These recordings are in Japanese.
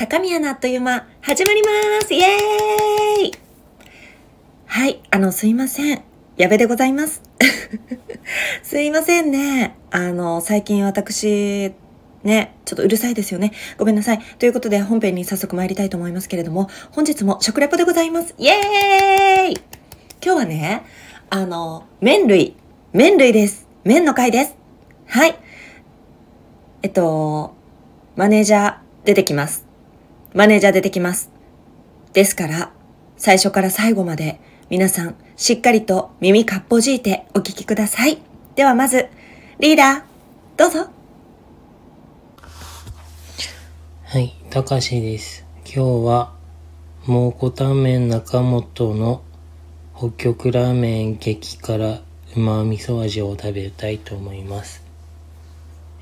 高宮のあっという間、始まりますイエーイはい、あの、すいません。矢部でございます。すいませんね。あの、最近私、ね、ちょっとうるさいですよね。ごめんなさい。ということで本編に早速参りたいと思いますけれども、本日も食レポでございます。イエーイ今日はね、あの、麺類、麺類です。麺の回です。はい。えっと、マネージャー出てきます。マネージャー出てきます。ですから、最初から最後まで皆さんしっかりと耳かっぽじいてお聞きください。ではまず、リーダー、どうぞ。はい、たかしです。今日は、蒙古タンメン中本の北極ラーメン激辛うま味噌味を食べたいと思います。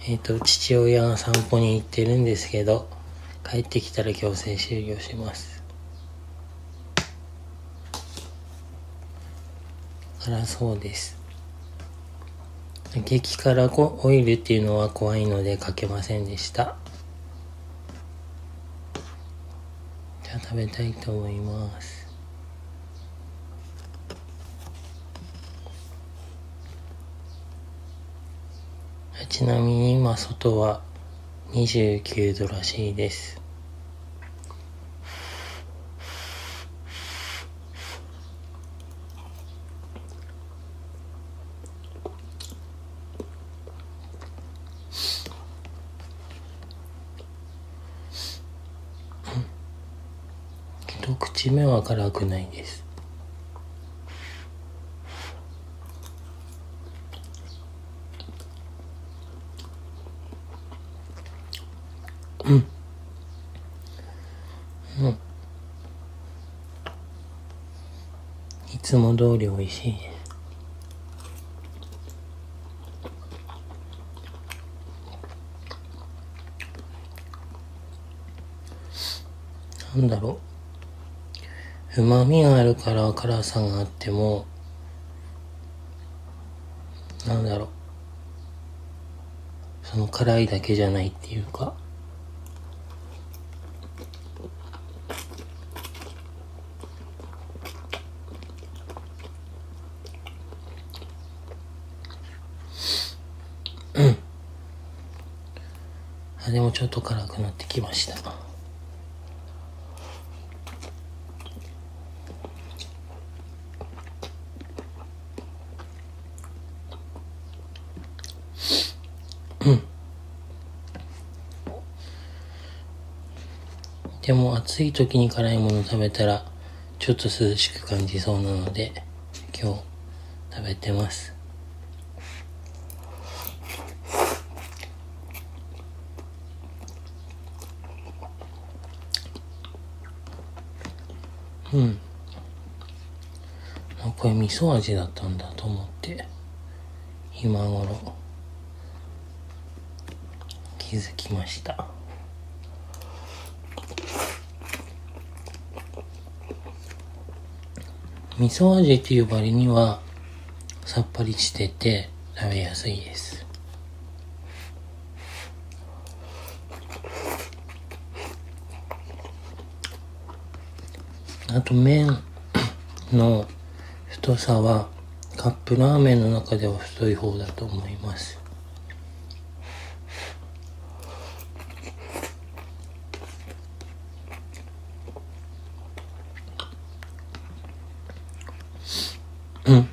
えっ、と、父親が散歩に行ってるんですけど、帰ってきたら強制終了します。辛そうです。激辛オイルっていうのは怖いのでかけませんでした。じゃあ食べたいと思います。ちなみに今外は29度らしいです。けど口目は辛くないです。いつも通り美味しいです。なんだろう。旨味があるから辛さがあっても、なんだろう。その辛いだけじゃないっていうか。あ、でもちょっと辛くなってきました。でも暑い時に辛いもの食べたらちょっと涼しく感じそうなので今日食べてます。うん。あこれ味噌味だったんだと思って今頃気づきました。味噌味っていう割にはさっぱりしてて食べやすいです。あと麺 の太さはカップラーメンの中では太い方だと思いますうん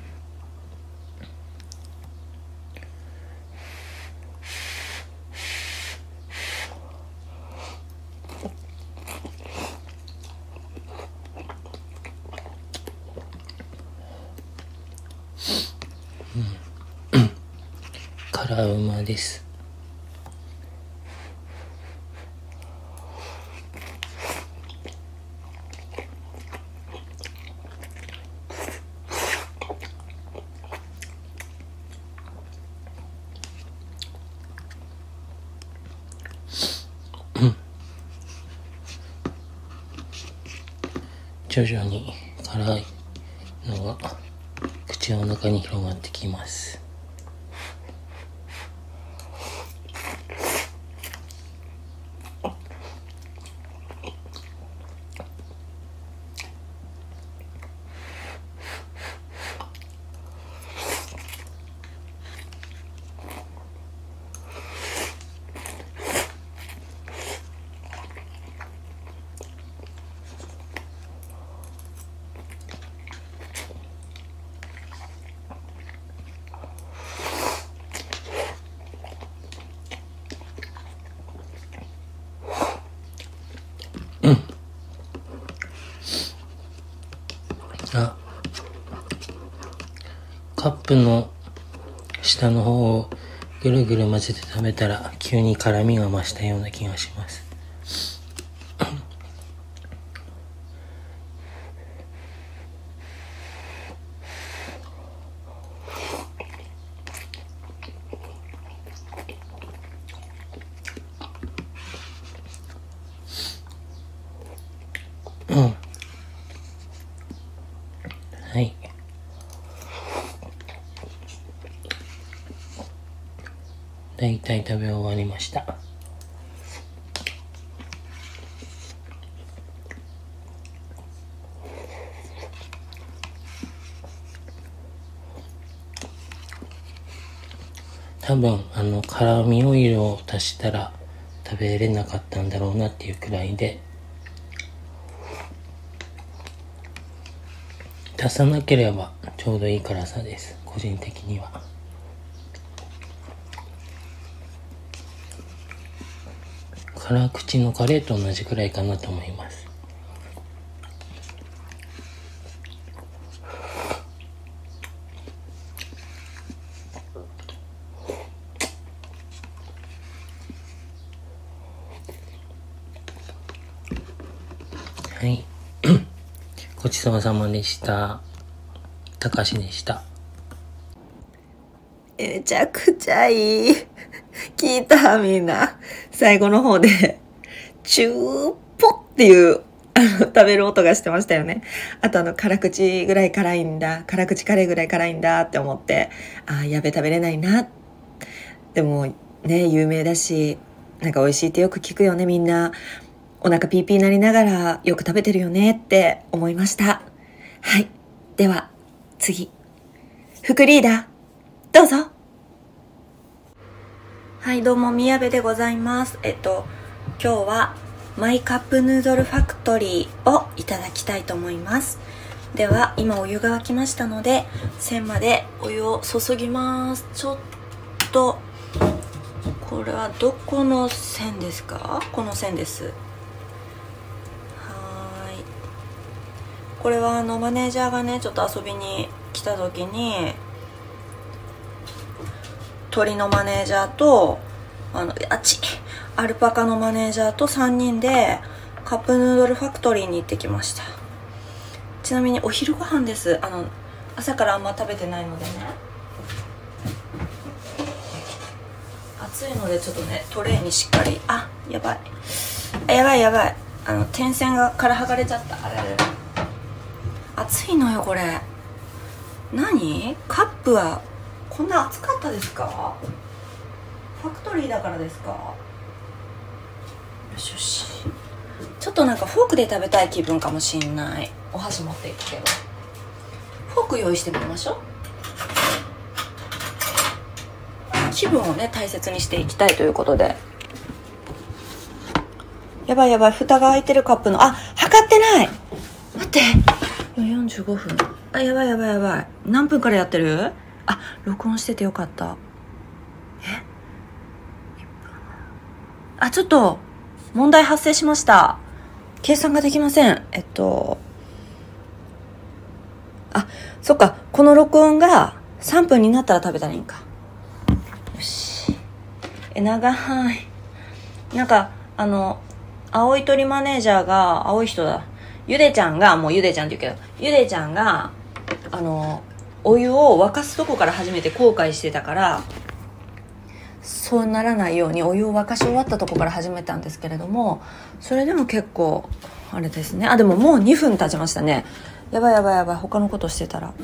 辛うまです徐々に辛いのが口の中に広がってきます。プの下の方をぐるぐる混ぜて食べたら急に辛みが増したような気がします。うん。はい。だいたい食べ終わりました。多分、あの、辛味オイルを足したら食べれなかったんだろうなっていうくらいで、足さなければちょうどいい辛さです。個人的には。辛口のカレーと同じくらいかなと思います。はい。ごちそうさまでした。たかしでした。めちゃくちゃいい。聞いたみんな。最後の方で、チューポっていう、あの、食べる音がしてましたよね。あとあの、辛口ぐらい辛いんだ。辛口カレーぐらい辛いんだって思って、ああ、やべ、食べれないな。でも、ね、有名だし、なんか美味しいってよく聞くよね、みんな。お腹ピーピーなりながらよく食べてるよねって思いました。はい。では、次。副リーダー、どうぞ。はい、どうも、宮部でございます。えっと、今日は、マイカップヌードルファクトリーをいただきたいと思います。では、今お湯が沸きましたので、線までお湯を注ぎます。ちょっと、これはどこの線ですか？この線です。はい。これはあの、マネージャーがね、ちょっと遊びに来た時に、鳥のマネージャーとあのあっちアルパカのマネージャーと3人でカップヌードルファクトリーに行ってきました。ちなみにお昼ご飯です。あの朝からあんま食べてないのでね。暑いのでちょっとねトレーにしっかり。あやばい。あやばいやばい。あの点線がから剥がれちゃった。あれあれ。暑いのよこれ。何？カップはこんな暑かったですか？ファクトリーだからですか？よしよし。ちょっとなんかフォークで食べたい気分かもしんない。お箸持っていくけど。フォーク用意してみましょう。気分をね大切にしていきたいということで。やばいやばい蓋が開いてるカップの。あ測ってない。待って。45分。あやばいやばいやばい。何分からやってる？あ録音しててよかった。え？あちょっと問題発生しました。計算ができません。えっとあそっか。この録音が3分になったら食べたらいいんか。よし。え長い。なんかあの青い鳥マネージャーが青い人だ。ゆでちゃんがもうゆでちゃんって言うけどゆでちゃんがあのお湯を沸かすとこから初めて後悔してたからそうならないようにお湯を沸かし終わったとこから始めたんですけれどもそれでも結構あれですね。あでももう2分経ちましたね。やばいやばいやばい。他のことしてたら。は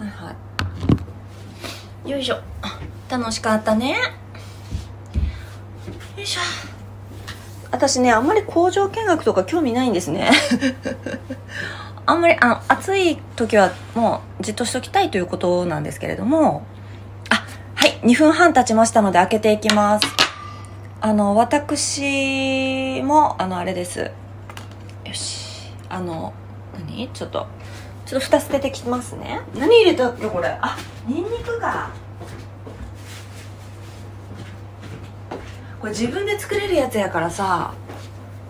いはい。よいしょ。楽しかったね。よいしょ。私ねあんまり工場見学とか興味ないんですね。あんまりあ暑い時はもうじっとしときたいということなんですけれども。あはい2分半経ちましたので開けていきます。あの私もあのあれです。よし。あの何？ちょっとちょっと蓋捨ててきますね。何入れたっけこれ？あニンニクかこれ自分で作れるやつやからさ。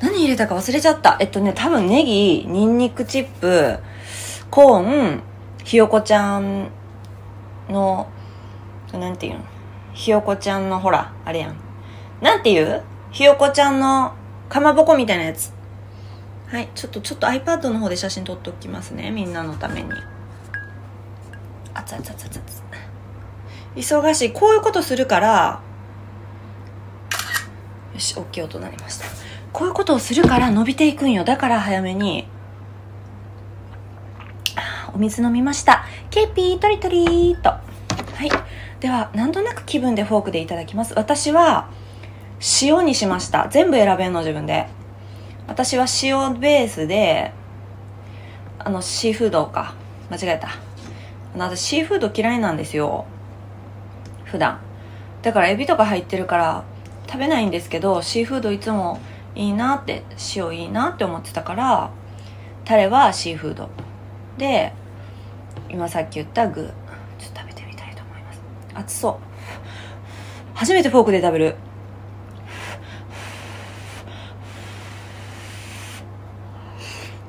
何入れたか忘れちゃったえっとね多分ネギニンニクチップコーン、ひよこちゃんの、なんていうの？ひよこちゃんのほら、あれやん。なんていう？ひよこちゃんのかまぼこみたいなやつ。はい、ちょっと、ちょっと iPad の方で写真撮っておきますね。みんなのために。あつあつあつあつあつ。忙しい。こういうことするから、よし、OK 音鳴りました。こういうことをするから伸びていくんよ。だから早めに。お水飲みました。ケーピー、トリトリーと。はい。では、なんとなく気分でフォークでいただきます。私は、塩にしました。全部選べんの、自分で。私は塩ベースで、あの、シーフードか。間違えた。あの、私、シーフード嫌いなんですよ。普段。だから、エビとか入ってるから、食べないんですけど、シーフードいつもいいなって、塩いいなって思ってたから、タレはシーフード。で、今さっき言った具、ちょっと食べてみたいと思います。熱そう。初めてフォークで食べる。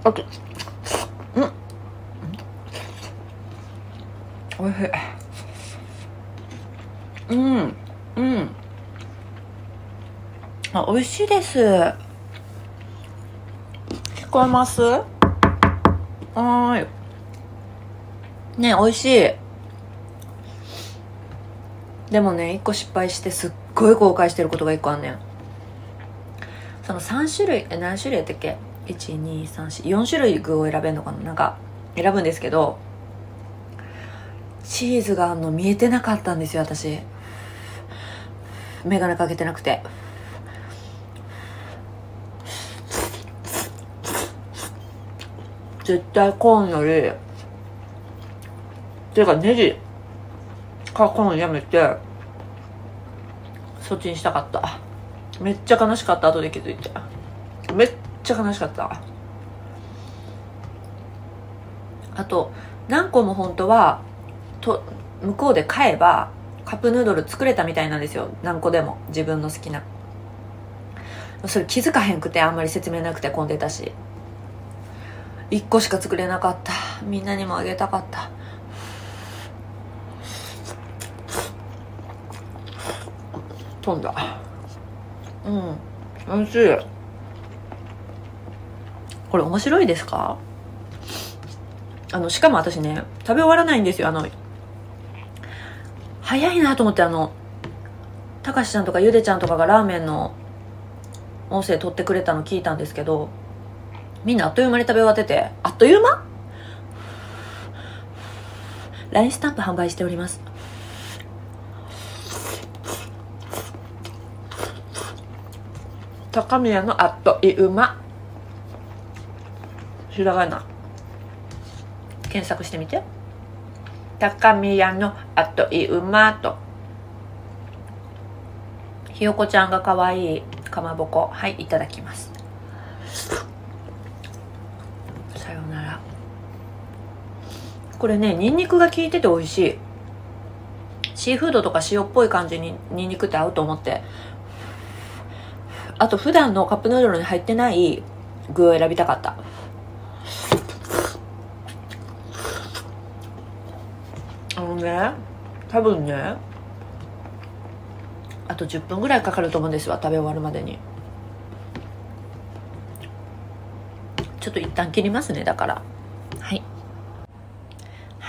オッケー。うん。おいしい。うん。うん。あ、美味しいです。聞こえます？はーい。ね、美味しい。でもね、一個失敗してすっごい後悔してることが一個あんねん。その3種類、え、何種類やったっけ ?1、2、3、4、4種類具を選べんのかな？なんか、選ぶんですけど、チーズがあんの見えてなかったんですよ、私。メガネかけてなくて。絶対コーンより、ていうかネジかコーンやめて、そっちにしたかった。めっちゃ悲しかった、後で気づいて。めっちゃ悲しかった。あと、何個も本当は、と、向こうで買えば、カップヌードル作れたみたいなんですよ。何個でも。自分の好きな。それ気づかへんくて、あんまり説明なくて混んでたし。1個しか作れなかった。みんなにもあげたかった。飛んだ。うん。美味しい。これ面白いですか？あの、しかも私ね、食べ終わらないんですよ。あの、早いなと思ってあの、たかしちゃんとかゆでちゃんとかがラーメンの音声撮ってくれたの聞いたんですけど、みんなあっという間に食べ終わってて、あっという間 ?LINE スタンプ販売しております。高宮のあっという間。ひらがな。検索してみて。高宮のあっという間と。ひよこちゃんが可愛いかまぼこ。はい、いただきます。さようなら。これね、ニンニクが効いてて美味しい。シーフードとか塩っぽい感じにニンニクって合うと思って。あと普段のカップヌードルに入ってない具を選びたかった。あのね、多分ね、あと10分ぐらいかかると思うんですわ、食べ終わるまでに。ちょっと一旦切りますね、だから。はい。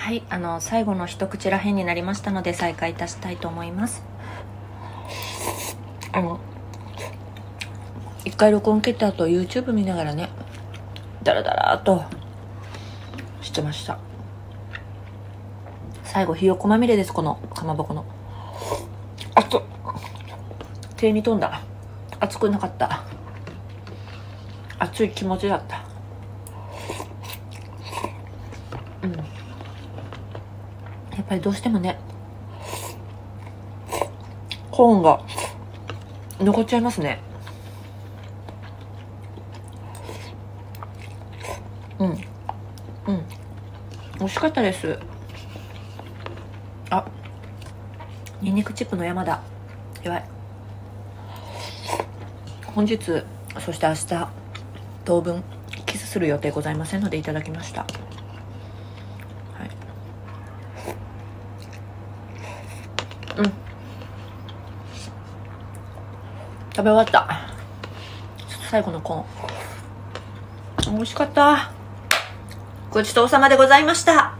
はい、あの、最後の一口らへんになりましたので、再開いたしたいと思います。あの、一回録音切った後 YouTube 見ながらねダラダラとしてました。最後ひよこまみれですこのかまぼこの。熱っ。手に飛んだ。熱くなかった。熱い気持ちだったうんやっぱりどうしてもねコーンが残っちゃいますねうん。うん。美味しかったです。あ、ニンニクチップの山だ。やばい。本日、そして明日、当分、キスする予定ございませんのでいただきました。うん。食べ終わった。最後のコーン。美味しかった。ごちそうさまでございました。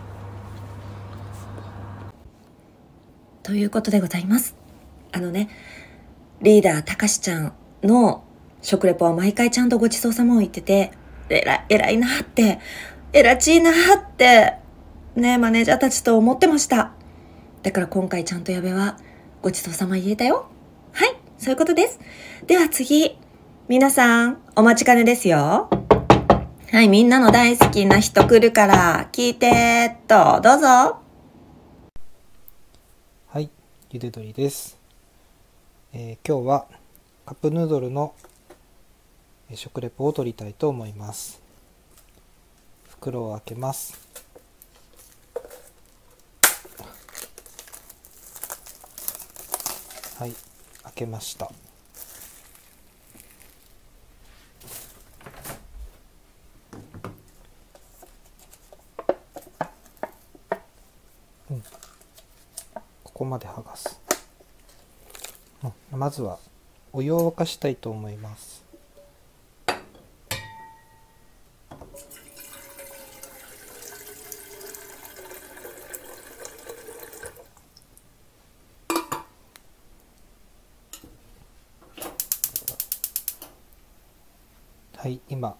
ということでございます。あのねリーダーたかしちゃんの食レポは毎回ちゃんとごちそうさまを言っててえらいなってえらちいなってねマネージャーたちと思ってました。だから今回ちゃんと矢部はごちそうさま言えたよはいそういうことです。では次。皆さん、お待ちかねですよ。はい、みんなの大好きな人来るから、聞いてと、どうぞ。はい、ゆで鶏です。えー、今日はカップヌードルの食レポを取りたいと思います。袋を開けます。はい。開けました。うん。ここまで剥がす、うん、まずはお湯を沸かしたいと思います。はい今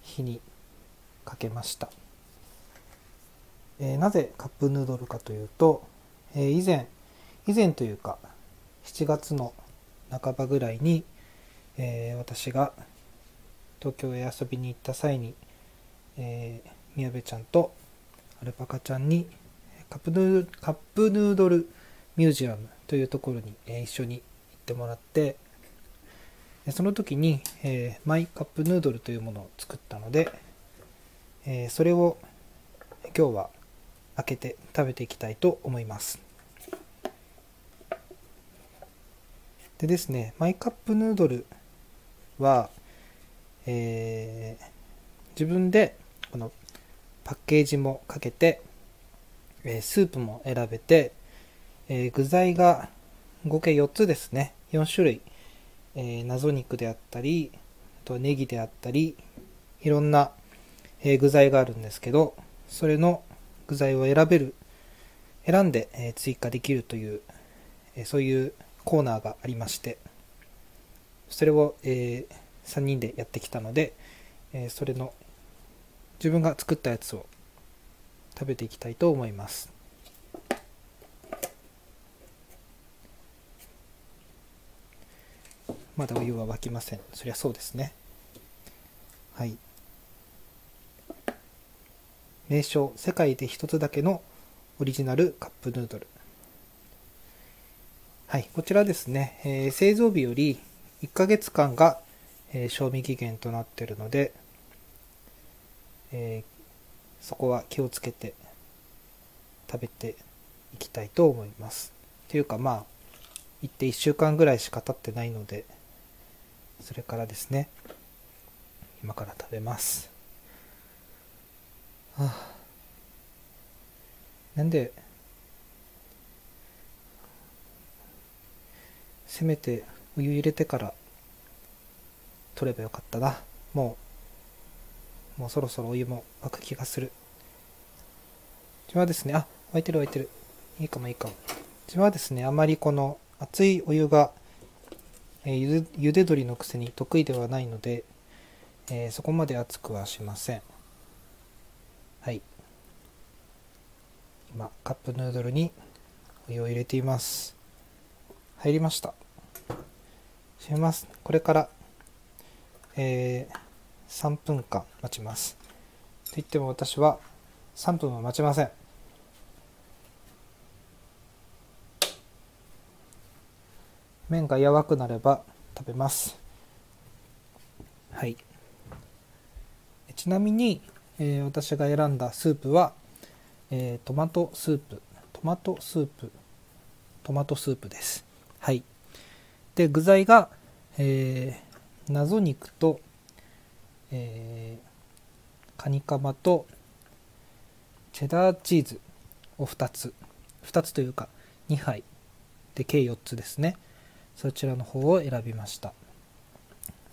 火にかけました、えー、なぜカップヌードルかというと、えー、以前以前というか7月の半ばぐらいに、えー、私が東京へ遊びに行った際に、えー、宮部ちゃんとアルパカちゃんにカップヌーカップヌードルミュージアムというところに、え、一緒に行ってもらってその時に、えー、マイカップヌードルというものを作ったので、えー、それを今日は開けて食べていきたいと思います。でですねマイカップヌードルは、えー、自分でこのパッケージもかけて、えスープも選べて、え具材が合計4つですね。4種類えー、謎肉であったり、あとネギであったり、いろんな、えー、具材があるんですけど、それの具材を選べる、選んで、えー、追加できるという、えそういうコーナーがありまして、それを、え3人でやってきたので、えそれの自分が作ったやつを食べていきたいと思います。まだお湯は沸きません。そりゃそうですね。はい。名称世界で一つだけのオリジナルカップヌードル。はい。こちらですね、えー、製造日より1ヶ月間が、えー、賞味期限となっているので、えー、そこは気をつけて食べていきたいと思います。というかまあ行って1週間ぐらいしか経ってないのでそれからですね今から食べます。はあ。なんでせめてお湯入れてから取ればよかったな。もうもうそろそろお湯も沸く気がする。自分はですねあ沸いてる沸いてる。いいかもいいかも。自分はですねあまりこの熱いお湯がえ、ゆゆで鶏のくせに得意ではないので、えー、そこまで熱くはしません。はい。今カップヌードルにお湯を入れています。入りました。閉めます。これから、えー、3分間待ちます。と言っても私は3分は待ちません。麺が柔らくなれば食べます。はい。ちなみに、えー、私が選んだスープは、えー、トマトスープ。トマトスープ。トマトスープです。はい。で具材が、えー、謎肉と、えー、カニカマとチェダーチーズを2つ。2つというか2杯。で計4つですね。そちらの方を選びました。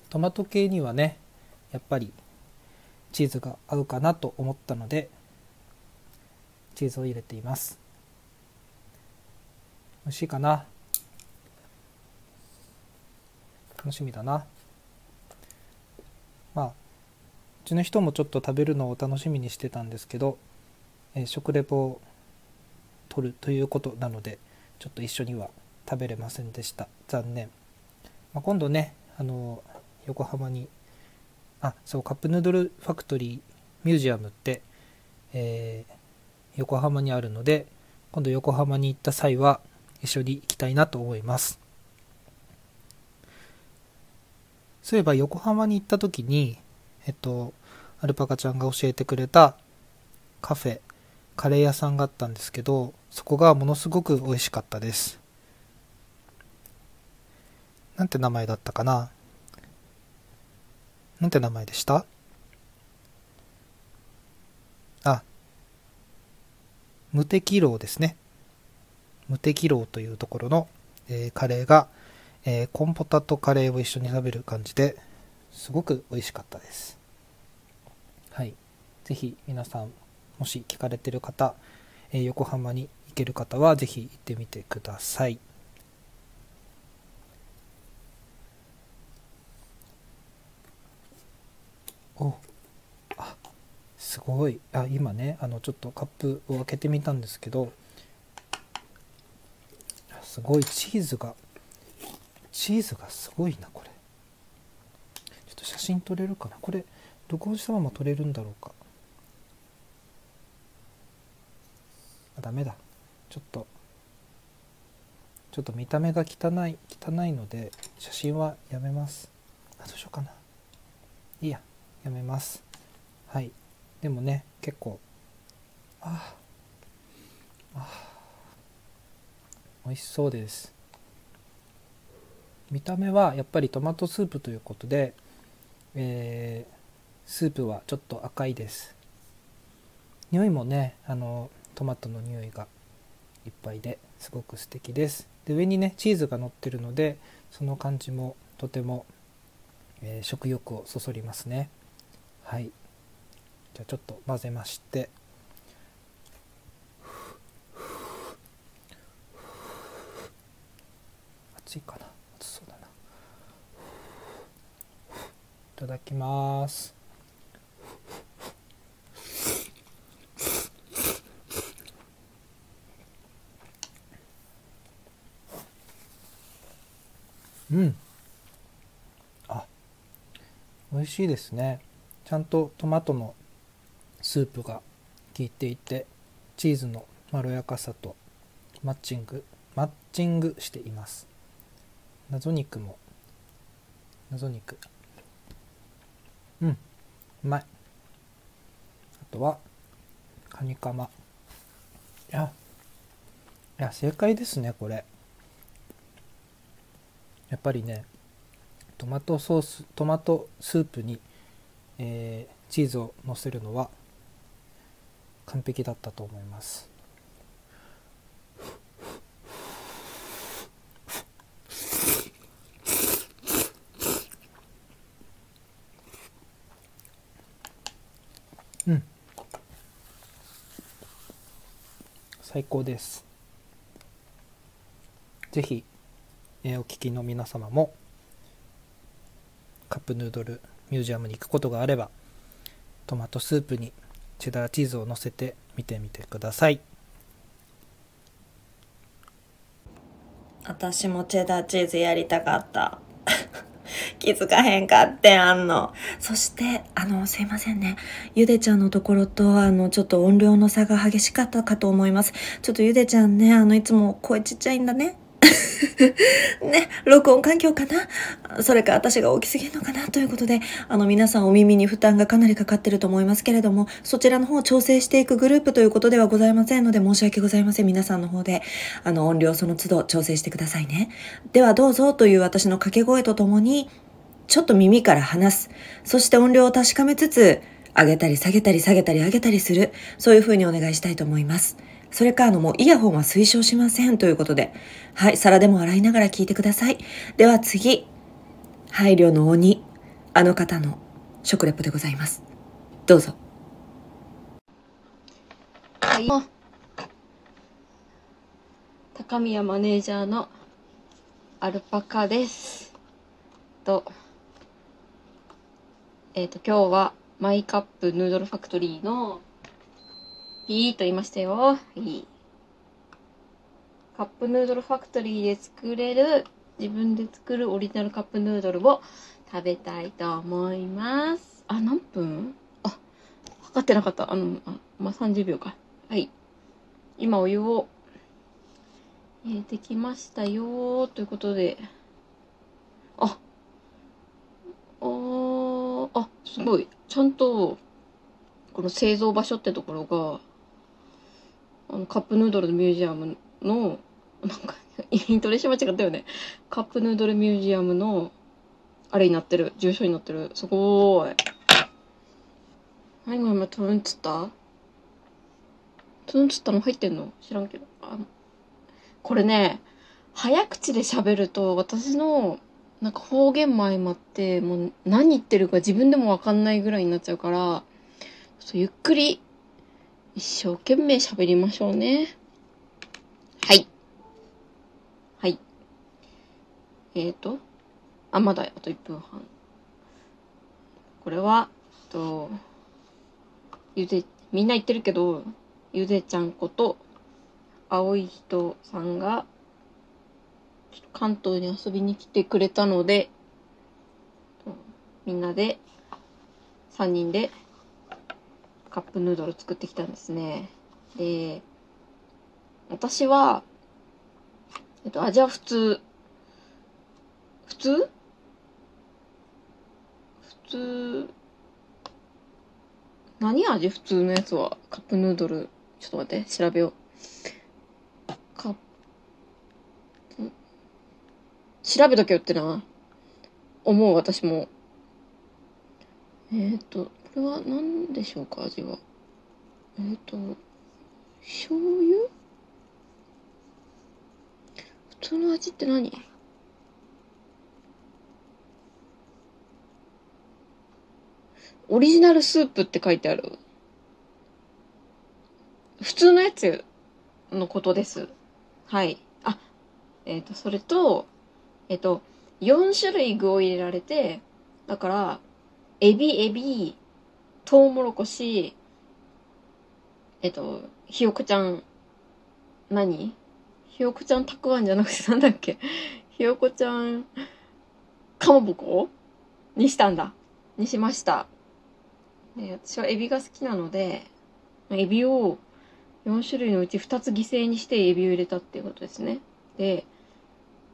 トマト系にはねやっぱりチーズが合うかなと思ったのでチーズを入れています。美味しいかな？楽しみだな。まあうちの人もちょっと食べるのを楽しみにしてたんですけど、えー、食レポを取るということなのでちょっと一緒には食べれませんでした。残念、まあ、今度ねあの横浜にあそうカップヌードルファクトリーミュージアムって、えー、横浜にあるので今度横浜に行った際は一緒に行きたいなと思います。そういえば横浜に行った時にえっとアルパカちゃんが教えてくれたカフェカレー屋さんがあったんですけどそこがものすごく美味しかったです。なんて名前だったかな？なんて名前でした？あ、無敵楼ですね。無敵楼というところの、えー、カレーが、えー、コンポタとカレーを一緒に食べる感じですごく美味しかったです。はい。ぜひ皆さん、もし聞かれてる方、えー、横浜に行ける方はぜひ行ってみてください。おあすごい。あ今ねあのちょっとカップを開けてみたんですけどすごいチーズがチーズがすごいなこれ。ちょっと写真撮れるかな？これ録音したまま撮れるんだろうか。あダメだ。ちょっとちょっと見た目が汚い汚いので写真はやめます。あどうしようかな。いいや。やめます。はい。でもね結構ああ美味しそうです。見た目はやっぱりトマトスープということで、えー、スープはちょっと赤いです。匂いもねあのトマトの匂いがいっぱいですごく素敵です。で上にねチーズが乗ってるのでその感じもとても、えー、食欲をそそりますね。はい。じゃあちょっと混ぜまして。熱いかな？熱そうだな。いただきます。うん。あ美味しいですね。ちゃんとトマトのスープが効いていてチーズのまろやかさとマッチングマッチングしています。謎肉も謎肉。うんうまい。あとはカニカマ。いやいや正解ですねこれ。やっぱりねトマトソーストマトスープにえー、チーズをのせるのは完璧だったと思います。うん。最高です。ぜひ、えー、お聞きの皆様もカップヌードルミュージアムに行くことがあればトマトスープにチェダーチーズを乗せて見てみてください私もチェダーチーズやりたかった 気づかへんかってあんの。そして、あの、すいませんね。ゆでちゃんのところと、あの、ちょっと音量の差が激しかったかと思います。ちょっとゆでちゃんね、あの、いつも声ちっちゃいんだね。ね、録音環境かな？それか私が大きすぎるのかな？ということで、あの皆さんお耳に負担がかなりかかってると思いますけれども、そちらの方を調整していくグループということではございませんので申し訳ございません。皆さんの方で、あの音量その都度調整してくださいね。ではどうぞという私の掛け声とともに、ちょっと耳から離す。そして音量を確かめつつ、上げたり下げたり下げたり上げたりする。そういう風にお願いしたいと思います。それかあのもうイヤホンは推奨しませんということで、はい、皿でも洗いながら聞いてください。では次、配慮の鬼、あの方の食レポでございます。どうぞ。はい。高宮マネージャーのアルパカです。と、えっ、と、今日はマイカップヌードルファクトリーのいいと言いましたよ。いい。カップヌードルファクトリーで作れる、自分で作るオリジナルカップヌードルを食べたいと思います。あ、何分？あ、測ってなかった。あの、あまあ、30秒か。はい。今お湯を入れてきましたよということで。あ、あーあ、すごい。ちゃんと、この製造場所ってところが、あの、カップヌードルミュージアムの、なんか、イントネーション間違ったよね。カップヌードルミュージアムの、あれになってる。住所になってる。すごーい。何が今、トゥーンっつったトゥーンっつったの入ってんの？知らんけど。あこれね、早口で喋ると、私の、なんか方言も相まって、もう何言ってるか自分でもわかんないぐらいになっちゃうから、そうゆっくり、一生懸命喋りましょうね。はい。はい。えーと、あ、まだあと1分半。これは、えっと、ゆで、みんな言ってるけど、ゆでちゃんこと、青い人さんが、関東に遊びに来てくれたので、みんなで、3人で、カップヌードル作ってきたんですね。で、私は、えっと、味は普通。普通？普通、何味？普通のやつは？カップヌードル。ちょっと待って、調べよう。カップ、調べとけよってな。思う、私も。えっ、と、れは何でしょうか、味は。えっ、ー、と、醤油？普通の味って何？オリジナルスープって書いてある。普通のやつのことです。はい。あ、えっ、ー、と、それと、えっ、ー、と、4種類具を入れられて、だから、エビ、エビ、トウモロコシ、えっ、と、ひよこちゃん、何？ひよこちゃんたくあんじゃなくてなんだっけ？ひよこちゃん、かまぼこ？にしたんだ。にしました。で私はエビが好きなので、エビを4種類のうち2つ犠牲にしてエビを入れたっていうことですね。で、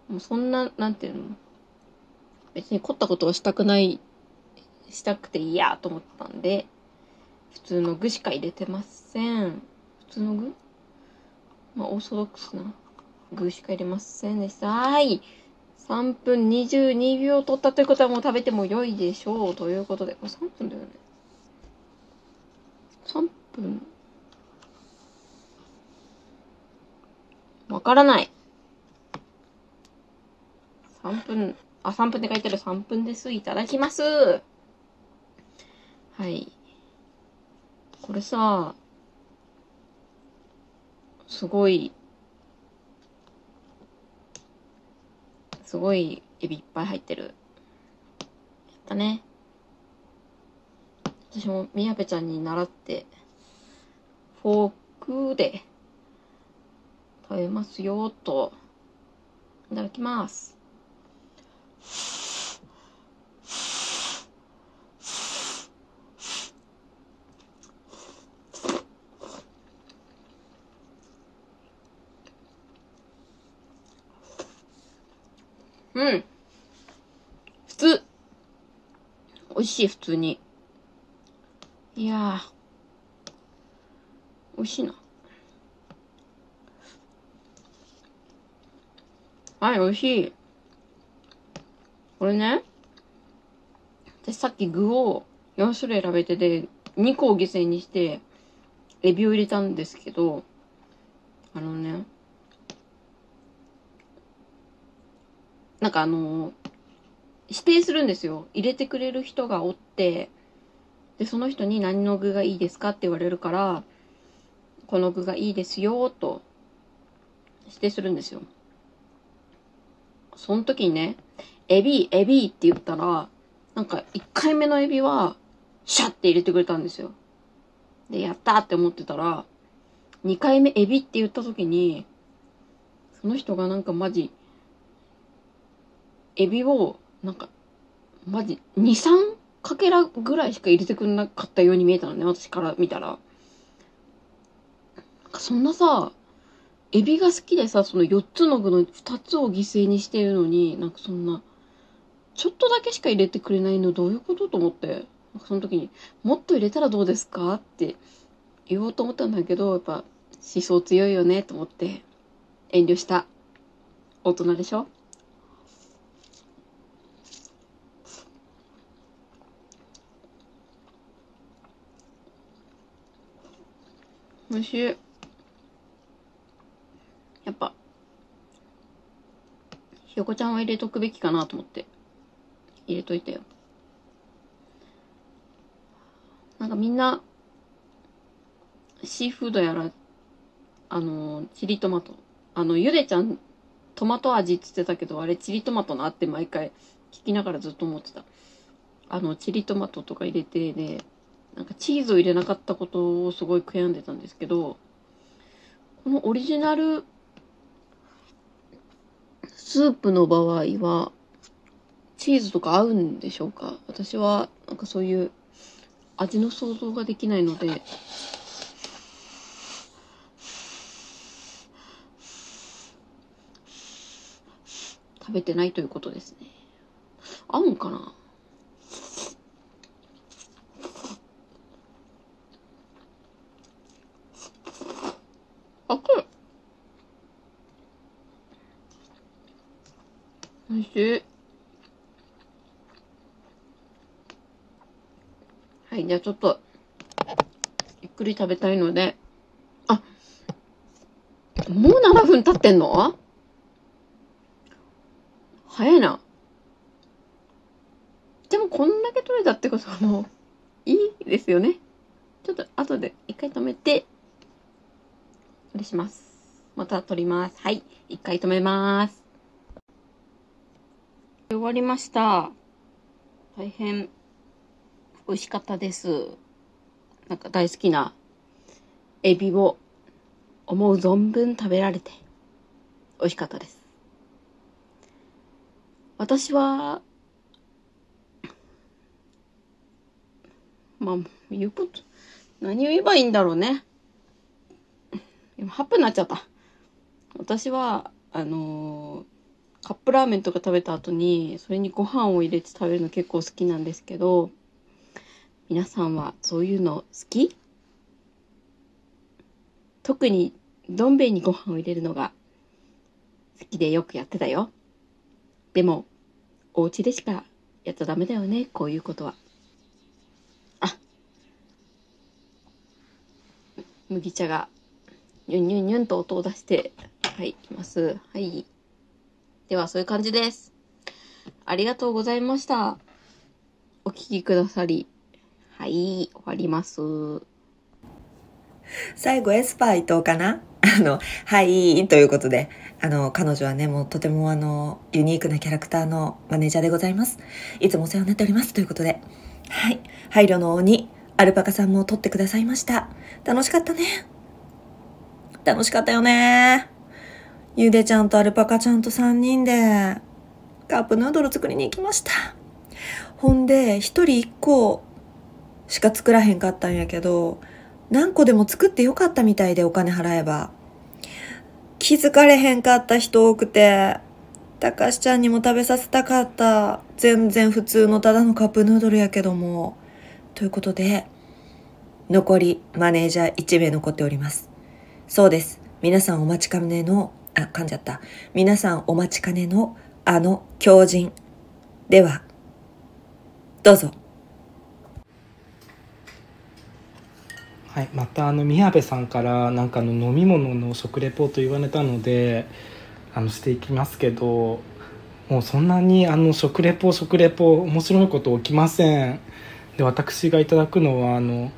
もうそんな、なんていうの？別に凝ったことをしたくない、したくていいやと思ったんで、普通の具しか入れてません。普通の具？まあ、オーソドックスな具しか入れませんでした。はい。3分22秒取ったということはもう食べても良いでしょう。ということで、これ3分だよね。3分わからない。3分、あ、3分って書いてある3分です。いただきます。はい。これさ、すごい、すごいエビいっぱい入ってる。やったね。私もみやべちゃんに習って、フォークで食べますよ、と。いただきます。うん。普通。美味しい、普通に。いやー。美味しいな。はい、美味しい。これね。私さっき具を4種類選べてて、2個を犠牲にして、エビを入れたんですけど、あのね、なんかあの、指定するんですよ。入れてくれる人がおって、で、その人に何の具がいいですかって言われるから、この具がいいですよ、と指定するんですよ。その時にね、エビ、エビって言ったら、なんか1回目のエビは、シャッて入れてくれたんですよ。で、やったって思ってたら、2回目エビって言った時に、その人がなんかマジ、エビを、なんか、マジ、2、3かけらぐらいしか入れてくれなかったように見えたのね、私から見たら。なんかそんなさ、エビが好きでさ、その4つの具の2つを犠牲にしてるのに、なんかそんな、ちょっとだけしか入れてくれないのどういうことと思って、なんかその時に、もっと入れたらどうですかって言おうと思ったんだけど、やっぱ思想強いよねと思って、遠慮した。大人でしょ？美味しい。やっぱ、ひよこちゃんは入れとくべきかなと思って、入れといたよ。なんかみんな、シーフードやら、あの、チリトマト。あの、ゆでちゃん、トマト味って言ってたけど、あれチリトマトなって毎回聞きながらずっと思ってた。あの、チリトマトとか入れてね、なんかチーズを入れなかったことをすごい悔やんでたんですけど、このオリジナルスープの場合は、チーズとか合うんでしょうか？私は、なんかそういう味の想像ができないので、食べてないということですね。合うんかなあくおいしい。はい、じゃあちょっと、ゆっくり食べたいので、あ、もう7分経ってんの？早いな。でもこんだけ取れたってことはもう、いいですよね。ちょっと後で一回止めて、あれします。また撮ります。はい。一回止めます。終わりました。大変美味しかったです。なんか大好きなエビを思う存分食べられて美味しかったです。私は、まあ、言うこと、何を言えばいいんだろうね。今、8分になっちゃった。私は、あのー、カップラーメンとか食べた後に、それにご飯を入れて食べるの結構好きなんですけど、皆さんはそういうの好き？特にどん兵衛にご飯を入れるのが好きでよくやってたよ。でも、お家でしかやっちゃダメだよね、こういうことは。あ、麦茶が、ニュンニュンニュンと音を出して、はい、います。はい。では、そういう感じです。ありがとうございました。お聴きくださり。はい、終わります。最後エスパー伊藤かな？あの、はい、ということで、あの、彼女はね、もうとてもあの、ユニークなキャラクターのマネージャーでございます。いつもお世話になっております。ということで、はい、配慮の鬼、アルパカさんも撮ってくださいました。楽しかったね。楽しかったよね。ゆでちゃんとアルパカちゃんと3人で、カップヌードル作りに行きました。ほんで、一人一個しか作らへんかったんやけど、何個でも作ってよかったみたいでお金払えば。気づかれへんかった人多くて、たかしちゃんにも食べさせたかった。全然普通のただのカップヌードルやけども。ということで、残りマネージャー1名残っております。そうです。皆さんお待ちかねの、あ、噛んじゃった。皆さんお待ちかねのあの狂人。では、どうぞ。はい、またあの宮部さんからなんかの飲み物の食レポート言われたのであのしていきますけどもうそんなにあの食レポ食レポ面白いこと起きません。で私がいただくのはあの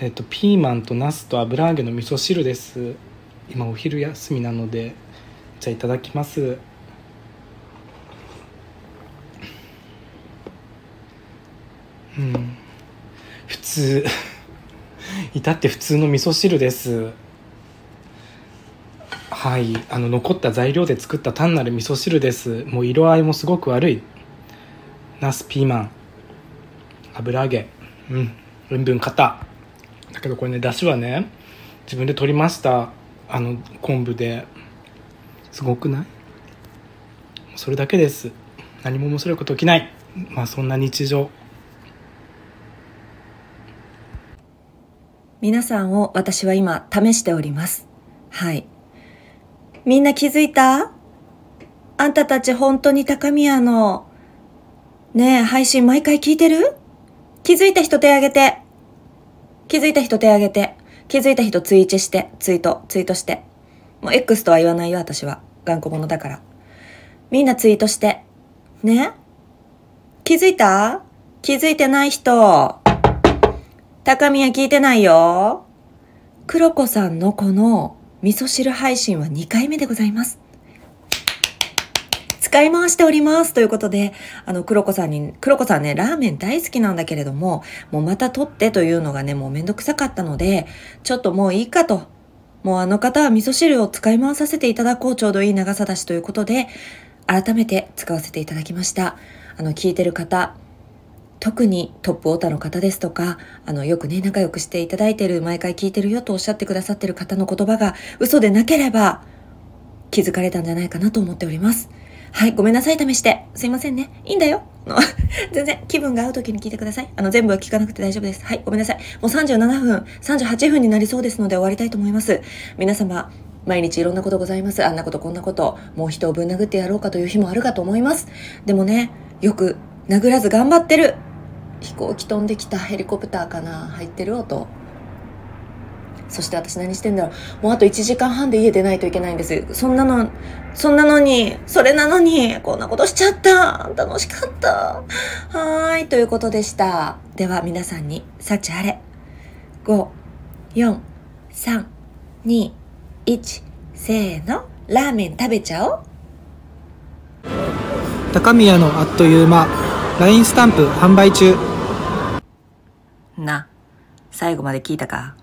えっとピーマンとナスと油揚げの味噌汁です。今お昼休みなのでじゃあいただきます。うん。普通。至って普通の味噌汁です。はい。あの残った材料で作った単なる味噌汁です。もう色合いもすごく悪い。ナスピーマン。油揚げ。うん。うんぶん硬。だけどこれねだしはね自分で取りました。あの昆布で。すごくない？それだけです。何も面白いこと起きない。まあそんな日常。皆さんを私は今試しております。はい。みんな気づいた？あんたたち本当に高宮の、ねえ、配信毎回聞いてる？気づいた人手挙げて。気づいた人手挙げて。気づいた人ツイーチして、ツイート、ツイートして。もう X とは言わないよ、私は。頑固者だから。みんなツイートして。ね気づいた？気づいてない人。高宮聞いてないよ。黒子さんのこの味噌汁配信は2回目でございます。使い回しております。ということで、あの、黒子さんに、黒子さんね、ラーメン大好きなんだけれども、もうまた取ってというのがね、もうめんどくさかったので、ちょっともういいかと。もうあの方は味噌汁を使い回させていただこう。ちょうどいい長さだしということで、改めて使わせていただきました。あの、聞いてる方、特にトップオータの方ですとか、あの、よくね、仲良くしていただいてる、毎回聞いてるよとおっしゃってくださってる方の言葉が嘘でなければ、気づかれたんじゃないかなと思っております。はい、ごめんなさい、試して。すいませんね。いいんだよ。全然気分が合う時に聞いてください。あの、全部は聞かなくて大丈夫です。はい、ごめんなさい。もう37分、38分になりそうですので終わりたいと思います。皆様、毎日いろんなことございます。あんなことこんなこと、もう人をぶん殴ってやろうかという日もあるかと思います。でもね、よく殴らず頑張ってる。飛行機飛んできたヘリコプターかな。入ってる音。そして私何してんだろう。もうあと1時間半で家出ないといけないんです。そんなのそんなのにそれなのにこんなことしちゃった。楽しかった。はーい。ということでした。では皆さんに幸あれ。54321せーの。ラーメン食べちゃおう。高宮のあっという間。LINE スタンプ販売中。な。最後まで聞いたか？